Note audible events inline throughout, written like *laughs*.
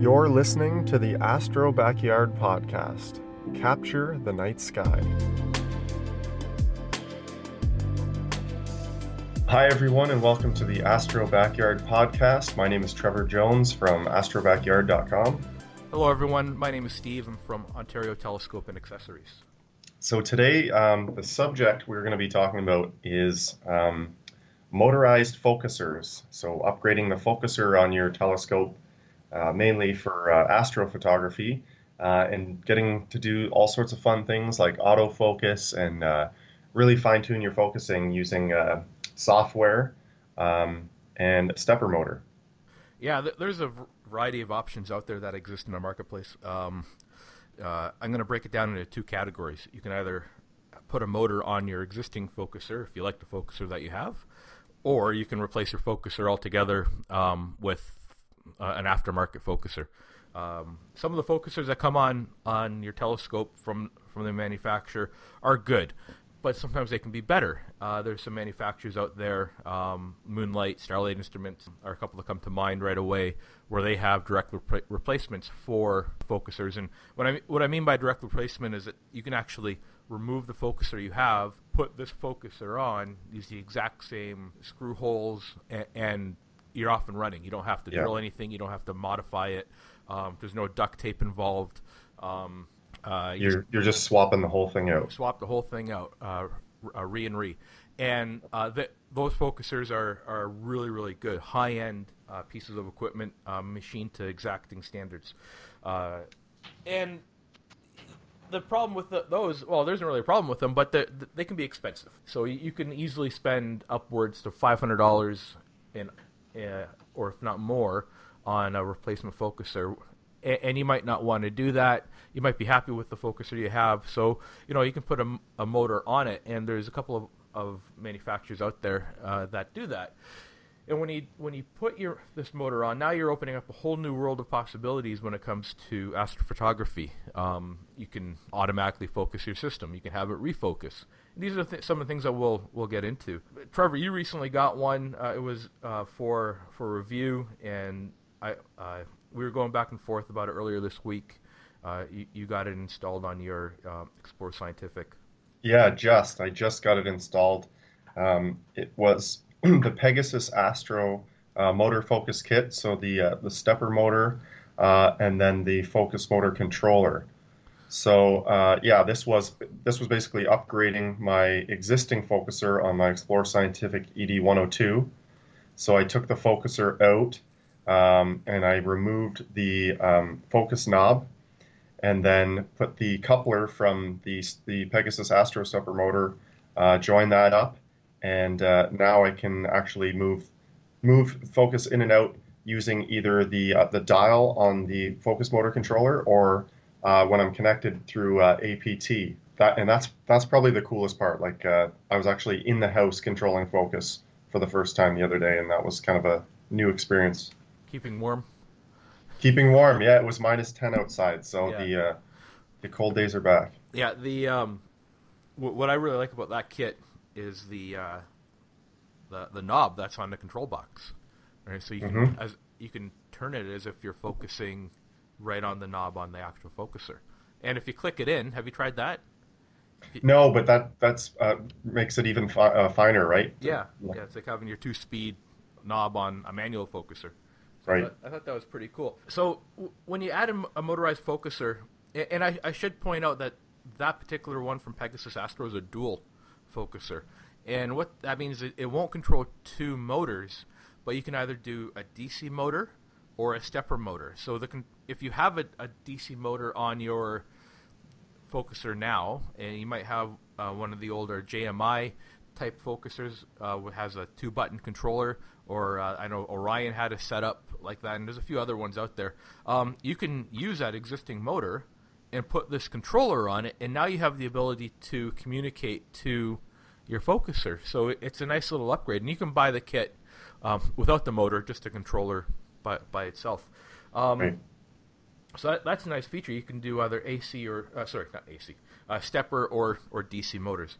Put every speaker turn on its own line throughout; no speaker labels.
You're listening to the Astro Backyard Podcast. Capture the night sky. Hi, everyone, and welcome to the Astro Backyard Podcast. My name is Trevor Jones from astrobackyard.com.
Hello, everyone. My name is Steve. I'm from Ontario Telescope and Accessories.
So, today, um, the subject we're going to be talking about is um, motorized focusers. So, upgrading the focuser on your telescope, uh, mainly for uh, astrophotography, uh, and getting to do all sorts of fun things like autofocus and uh, really fine tune your focusing using uh, software um, and stepper motor.
Yeah, th- there's a variety of options out there that exist in the marketplace. Um, I'm going to break it down into two categories. You can either put a motor on your existing focuser if you like the focuser that you have, or you can replace your focuser altogether um, with uh, an aftermarket focuser. Um, some of the focusers that come on on your telescope from from the manufacturer are good but sometimes they can be better. Uh, there's some manufacturers out there, um, Moonlight, Starlight Instruments are a couple that come to mind right away, where they have direct rep- replacements for focusers. And what I what I mean by direct replacement is that you can actually remove the focuser you have, put this focuser on, use the exact same screw holes, and, and you're off and running. You don't have to yeah. drill anything. You don't have to modify it. Um, there's no duct tape involved. Um,
uh, you're you're just swapping the whole thing out.
Swap the whole thing out, uh, uh, re and re, and uh, those focusers are are really really good, high end uh, pieces of equipment, um, machine to exacting standards, uh, and the problem with the, those, well, there isn't really a problem with them, but the, the, they can be expensive. So you, you, can easily spend upwards to five hundred dollars in, or if not more, on a replacement focuser and you might not want to do that. You might be happy with the focuser you have, so you know you can put a, a motor on it. And there's a couple of, of manufacturers out there uh, that do that. And when you when you put your this motor on, now you're opening up a whole new world of possibilities when it comes to astrophotography. Um, you can automatically focus your system. You can have it refocus. These are th- some of the things that we'll we'll get into. Trevor, you recently got one. Uh, it was uh, for for review, and I uh, we were going back and forth about it earlier this week. Uh, you, you, got it installed on your uh, Explore Scientific.
Yeah, just I just got it installed. Um, it was *clears throat* the Pegasus Astro uh, motor focus kit, so the uh, the stepper motor, uh, and then the focus motor controller. So uh, yeah, this was this was basically upgrading my existing focuser on my Explore Scientific ED102. So I took the focuser out um, and I removed the um, focus knob and then put the coupler from the, the Pegasus Astro stepper motor, uh, join that up, and uh, now I can actually move move focus in and out using either the uh, the dial on the focus motor controller or uh, when I'm connected through uh, APT. That and that's that's probably the coolest part. Like uh, I was actually in the house controlling focus for the first time the other day, and that was kind of a new experience.
Keeping warm.
Keeping warm. Yeah, it was minus ten outside, so yeah. the uh, the cold days are back.
Yeah. The um, w- what I really like about that kit is the uh, the the knob that's on the control box. Right. So you can mm-hmm. as you can turn it as if you're focusing right on the knob on the actual focuser. And if you click it in, have you tried that?
No, but that that's uh, makes it even fi- uh, finer, right?
Yeah, yeah. It's like having your two-speed knob on a manual focuser.
Right.
I thought, I thought that was pretty cool. So w- when you add a, a motorized focuser, and I, I, should point out that that particular one from Pegasus Astro is a dual focuser, and what that means is it won't control two motors, but you can either do a DC motor or a stepper motor. So the if you have a, a, DC motor on your focuser now, and you might have uh, one of the older JMI type focusers uh, has a two button controller, or uh, I know Orion had a setup like that, and there's a few other ones out there. Um, you can use that existing motor and put this controller on it, and now you have the ability to communicate to your focuser. So it's a nice little upgrade, and you can buy the kit um, without the motor, just a controller by by itself. Um, right. So that, that's a nice feature. You can do either AC or uh, sorry, not AC, uh, stepper or or DC motors.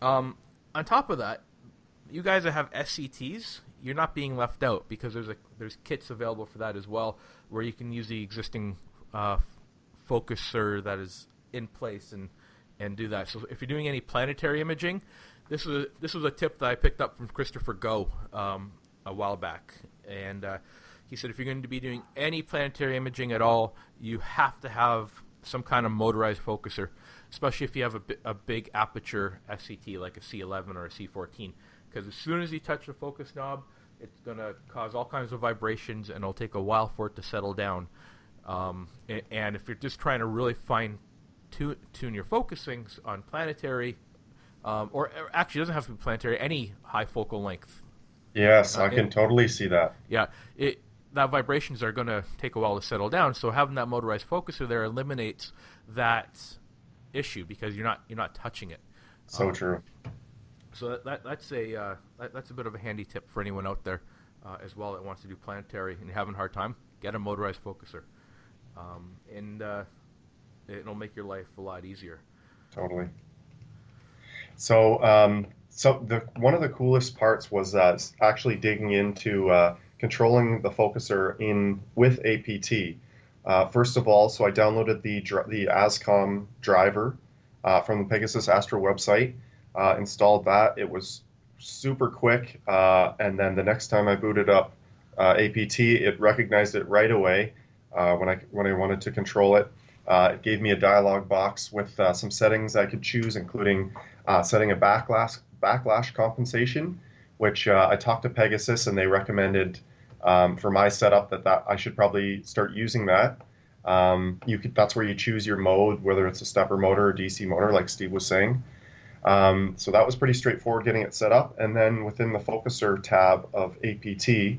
Um, on top of that, you guys that have SCTs, you're not being left out because there's a there's kits available for that as well, where you can use the existing uh, focuser that is in place and and do that. So if you're doing any planetary imaging, this was a, this was a tip that I picked up from Christopher Go um, a while back, and uh, he said if you're going to be doing any planetary imaging at all, you have to have some kind of motorized focuser, especially if you have a, a big aperture SCT like a C11 or a C14, because as soon as you touch the focus knob, it's going to cause all kinds of vibrations, and it'll take a while for it to settle down. Um, and, and, if you're just trying to really fine tune, tune your focusing on planetary, um, or, or, actually, it doesn't have to be planetary, any high focal length.
Yes, uh, I can it, totally see that.
Yeah, it that vibrations are going to take a while to settle down. So having that motorized focuser there eliminates that issue because you're not you're not touching it.
So um, true.
So that, that that's a uh, that, that's a bit of a handy tip for anyone out there uh, as well that wants to do planetary and you're having a hard time. Get a motorized focuser, um, and uh, it'll make your life a lot easier.
Totally. So um, so the one of the coolest parts was uh, actually digging into uh, controlling the focuser in with APT. Uh, first of all, so I downloaded the the ASCOM driver uh, from the Pegasus Astro website, uh, installed that. It was super quick, uh, and then the next time I booted up APT, it recognized it right away when I when I wanted to control it. It gave me a dialog box with some settings I could choose, including setting a backlash backlash compensation, which I talked to Pegasus and they recommended um, for my setup that, that I should probably start using that. Um, you could, that's where you choose your mode, whether it's a stepper motor or DC motor, like Steve was saying. Um, so that was pretty straightforward getting it set up. And then within the focuser tab of APT,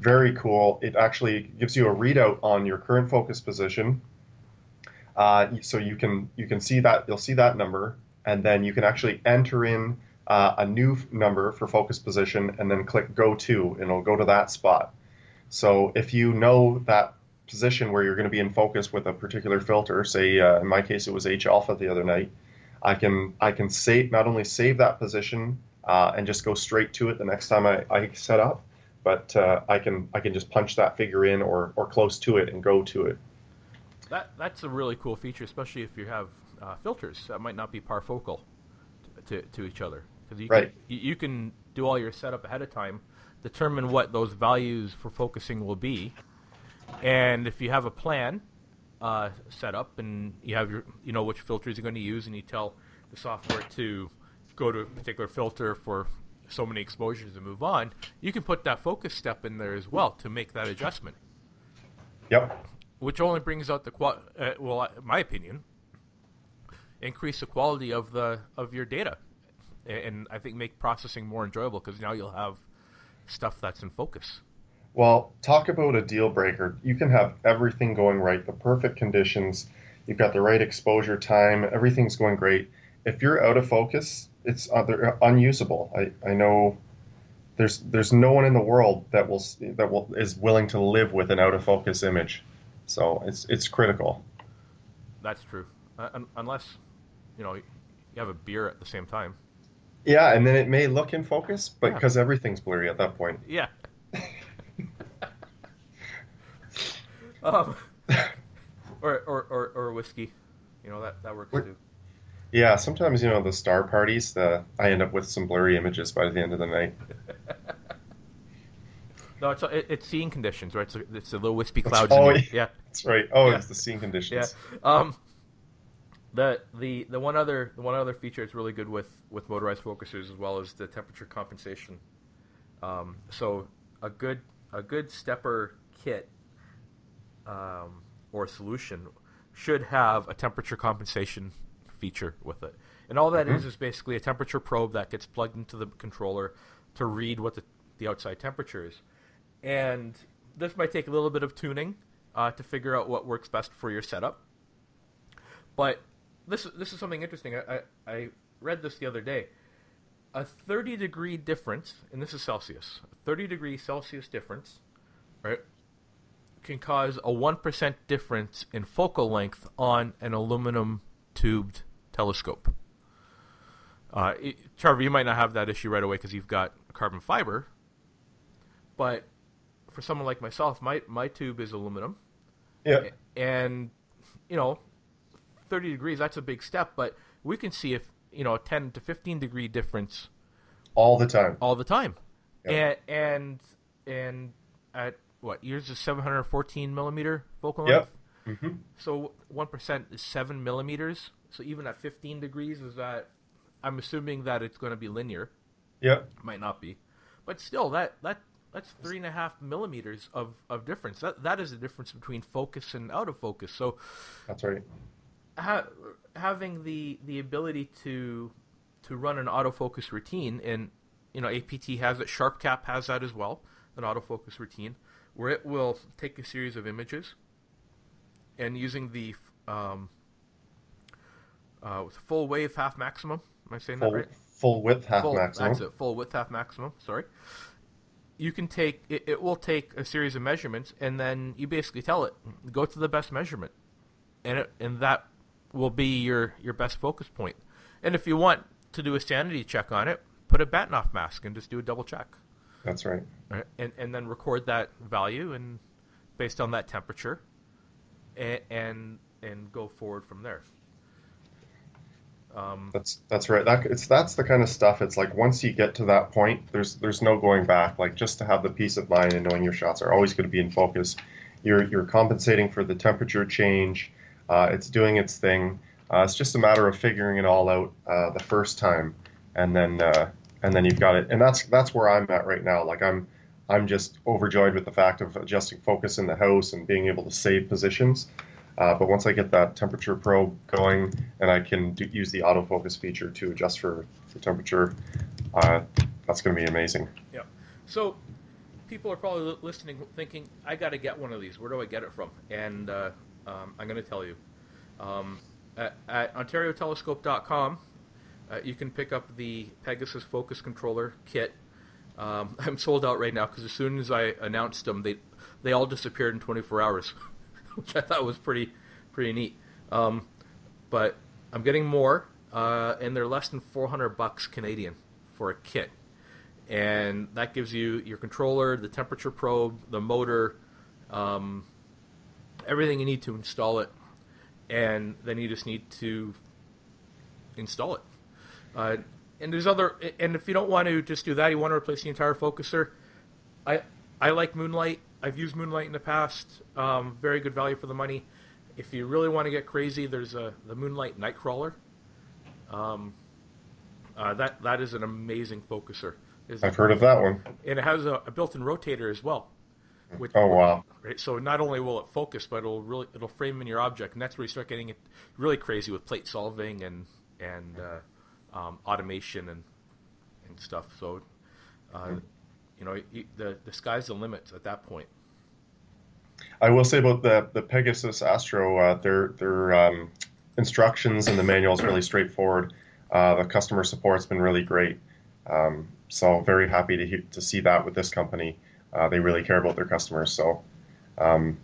very cool. It actually gives you a readout on your current focus position. Uh, so you can you can see that you'll see that number, and then you can actually enter in uh, a new number for focus position and then click go to and it'll go to that spot. So if you know that position where you're going to be in focus with a particular filter, say uh, in my case it was H alpha the other night, I can I can save not only save that position uh, and just go straight to it the next time I, I set up, but uh, I can I can just punch that figure in or, or close to it and go to it.
That that's a really cool feature, especially if you have uh, filters that might not be parfocal to, to each other because you right. can you can do all your setup ahead of time, determine what those values for focusing will be, and if you have a plan uh, set up and you have your you know which filters you're going to use, and you tell the software to go to a particular filter for so many exposures and move on, you can put that focus step in there as well to make that adjustment.
Yep.
Which only brings out the qual. Uh, well, in my opinion, increase the quality of the of your data and I think make processing more enjoyable because now you'll have stuff that's in focus.
Well, talk about a deal breaker. You can have everything going right, the perfect conditions. You've got the right exposure time. Everything's going great. If you're out of focus, it's uh, they're unusable. I, I know there's there's no one in the world that will that will is willing to live with an out of focus image. So it's it's critical.
That's true. Uh, unless you know you have a beer at the same time.
Yeah, and then it may look in focus, but because yeah. everything's blurry at that point.
Yeah. *laughs* um, *laughs* or, or, or, or whiskey. You know, that, that works too.
Yeah, sometimes, you know, the star parties, the, I end up with some blurry images by the end of the night.
No, it's, it's seeing conditions, right? So it's a little wispy clouds. Oh, yeah. yeah. *laughs*
That's right. Oh, yeah. it's the seeing conditions.
Yeah. Um, the the the one other the one other feature that's really good with with motorized focusers as well as the temperature compensation. Um, so a good a good stepper kit um, or solution should have a temperature compensation feature with it. And all that mm-hmm. is is basically a temperature probe that gets plugged into the controller to read what the, the outside temperature is. And this might take a little bit of tuning uh, to figure out what works best for your setup. But this this is something interesting. I, I, I read this the other day. A 30 degree difference, and this is Celsius, a 30 degree Celsius difference, right, can cause a 1% difference in focal length on an aluminum tubed telescope. Uh, it, Trevor, you might not have that issue right away because you've got carbon fiber, but for someone like myself, my my tube is aluminum.
Yeah.
And you know, 30 degrees that's a big step, but we can see if you know a 10 to 15 degree difference
all the time.
all the time.
Yeah.
And and and at what yours is 714 millimeter focal
Yep.
length.
hmm
So one percent is seven millimeters. So even at 15 degrees, is that? I'm assuming that it's going to be linear.
Yeah.
Might not be, but still, that that that's three and a half millimeters of, of difference. That that is the difference between focus and out of focus. So
That's right.
ha- having the the ability to to run an autofocus routine and you know APT has it SharpCap has that as well an autofocus routine where it will take a series of images and using the um, uh, full wave half maximum am I saying
Full,
that right
full width, half
full,
maximum.
That's it. Full width half maximum. Sorry. You can take it, it. will take a series of measurements, and then you basically tell it go to the best measurement, and it, and that will be your your best focus point. And if you want to do a sanity check on it, put a Bahtinov mask and just do a double check,
That's right.
right? and and then record that value and based on that temperature, and and, and go forward from there. Um,
That's that's right. That it's that's the kind of stuff. It's like once you get to that point, there's there's no going back. Like just to have the peace of mind and knowing your shots are always going to be in focus. You're you're compensating for the temperature change. Uh, it's doing its thing. Uh, it's just a matter of figuring it all out uh, the first time, and then uh, and then you've got it. And that's that's where I'm at right now. Like I'm I'm just overjoyed with the fact of adjusting focus in the house and being able to save positions. Uh, but once I get that temperature probe going and I can do, use the autofocus feature to adjust for, for temperature, uh, that's going to be amazing.
Yeah. So people are probably listening, thinking, "I got to get one of these. Where do I get it from?" And uh, um, I'm going to tell you. Um, at, at OntarioTelescope.com, uh, you can pick up the Pegasus Focus Controller kit. Um, *laughs* I'm sold out right now because as soon as I announced them, they they all disappeared in 24 hours, *laughs* which I thought was pretty pretty neat. Um, but I'm getting more, uh, and they're less than 400 bucks Canadian for a kit and that gives you your controller, the temperature probe, the motor, um, everything you need to install it, and then you just need to install it. Uh, and there's other, and if you don't want to just do that, you want to replace the entire focuser. I I like Moonlight. I've used Moonlight in the past. Um, very good value for the money. If you really want to get crazy, there's a the Moonlight Nightcrawler. Um, uh, that that is an amazing focuser. Is-
I've heard of that one.
and it has a, a built-in rotator as well. Which,
Oh wow,
Right, so not only will it focus, but it'll really it'll frame in your object, and that's where you start getting it really crazy with plate solving and and uh, um, automation and and stuff. So, uh, you know, the the sky's the limit at that point.
I will say about the the Pegasus Astro, uh, their their um, instructions and the manual is really straightforward. Uh, the customer support's been really great. Um, so very happy to he- to see that with this company. Uh, they really care about their customers. So, um,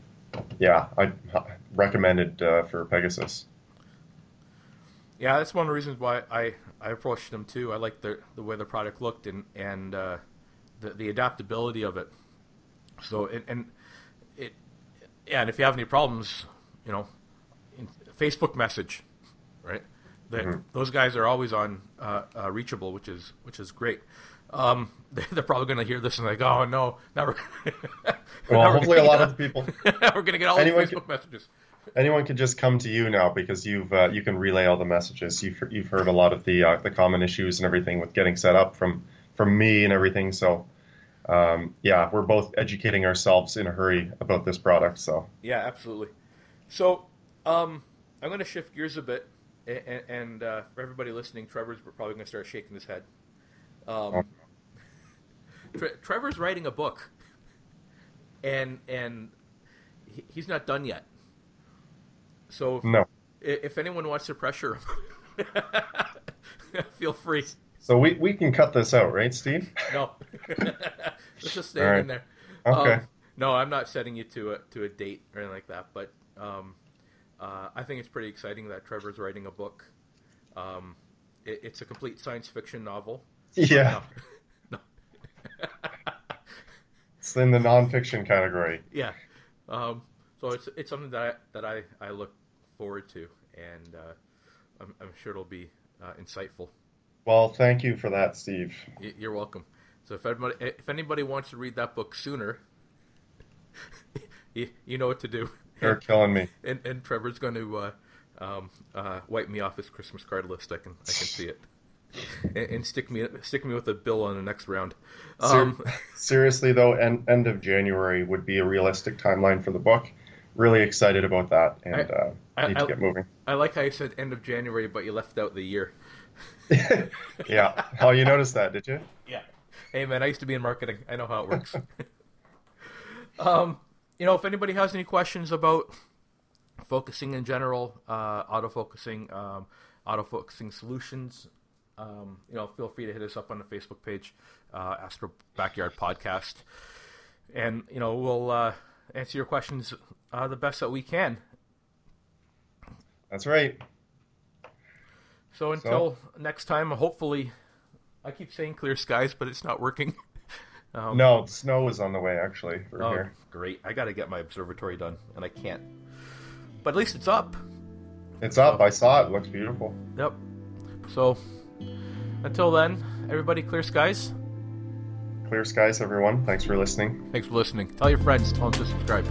yeah, I recommend it uh, for Pegasus.
Yeah, that's one of the reasons why I, I approached them too. I like the the way the product looked and and uh, the the adaptability of it. So and, and it yeah, and if you have any problems, you know, in Facebook message, right? That
Mhm.
those guys are always on uh, uh, reachable, which is which is great. Um, *laughs* they're probably going to hear this and like, oh no, now we're *laughs*
Well,
now we're
hopefully a lot of the people, *laughs*
we're going to get all
Anyone
Facebook messages.
anyone can just come to you now because you've uh, you can relay all the messages. You've you've heard a lot of the uh, the common issues and everything with getting set up from from me and everything. So. Um, yeah, we're both educating ourselves in a hurry about this product. So
Yeah, absolutely. So, um, I'm going to shift gears a bit, and, and uh, for everybody listening, Trevor's probably going to start shaking his head. Um, Tre- Trevor's writing a book, and and he's not done yet. So,
no.
if anyone wants to pressure him, *laughs* feel free.
So we, we can cut this out, right, Steve?
No, *laughs* *laughs* let's just stay
right.
in there.
Okay.
Um, no, I'm not setting you to a to a date or anything like that. But um, uh, I think it's pretty exciting that Trevor's writing a book, um, it, it's a complete science fiction novel.
Yeah,
No. *laughs* *laughs*
it's in the nonfiction category.
yeah. Um, so it's it's something that I, that I, I look forward to, and uh, I'm, I'm sure it'll be uh, insightful.
Well, thank you for that, Steve.
You're welcome. So if anybody if anybody wants to read that book sooner, *laughs* you, you know what to do.
You're killing me. *laughs*
And, and Trevor's going to uh, um, uh, wipe me off his Christmas card list. I can I can see it, *laughs* and, and stick me stick me with a bill on the next round. Um,
seriously, though, end, end of January would be a realistic timeline for the book. Really excited about that, and
I-
uh,
I-
need to get moving.
I like how you said end of January, but you left out the year.
yeah. Oh, you noticed that, did you?
Yeah. Hey man, I used to be in marketing. I know how it works. *laughs* um, you know, if anybody has any questions about focusing in general, uh, autofocusing, um, autofocusing solutions, um, you know, feel free to hit us up on the Facebook page, uh, Astro Backyard Podcast, and you know we'll uh, answer your questions uh, the best that we can.
That's right.
So until next time, hopefully, I keep saying clear skies, but it's not working. *laughs* Um,
No, snow is on the way, actually,
Oh,
here.
great. I got to get my observatory done, and I can't. But at least it's up.
It's up. I saw it. Looks beautiful.
Yep. So, until then, everybody clear skies.
Clear skies, everyone. Thanks for listening.
Thanks for listening. Tell your friends. Tell them to subscribe.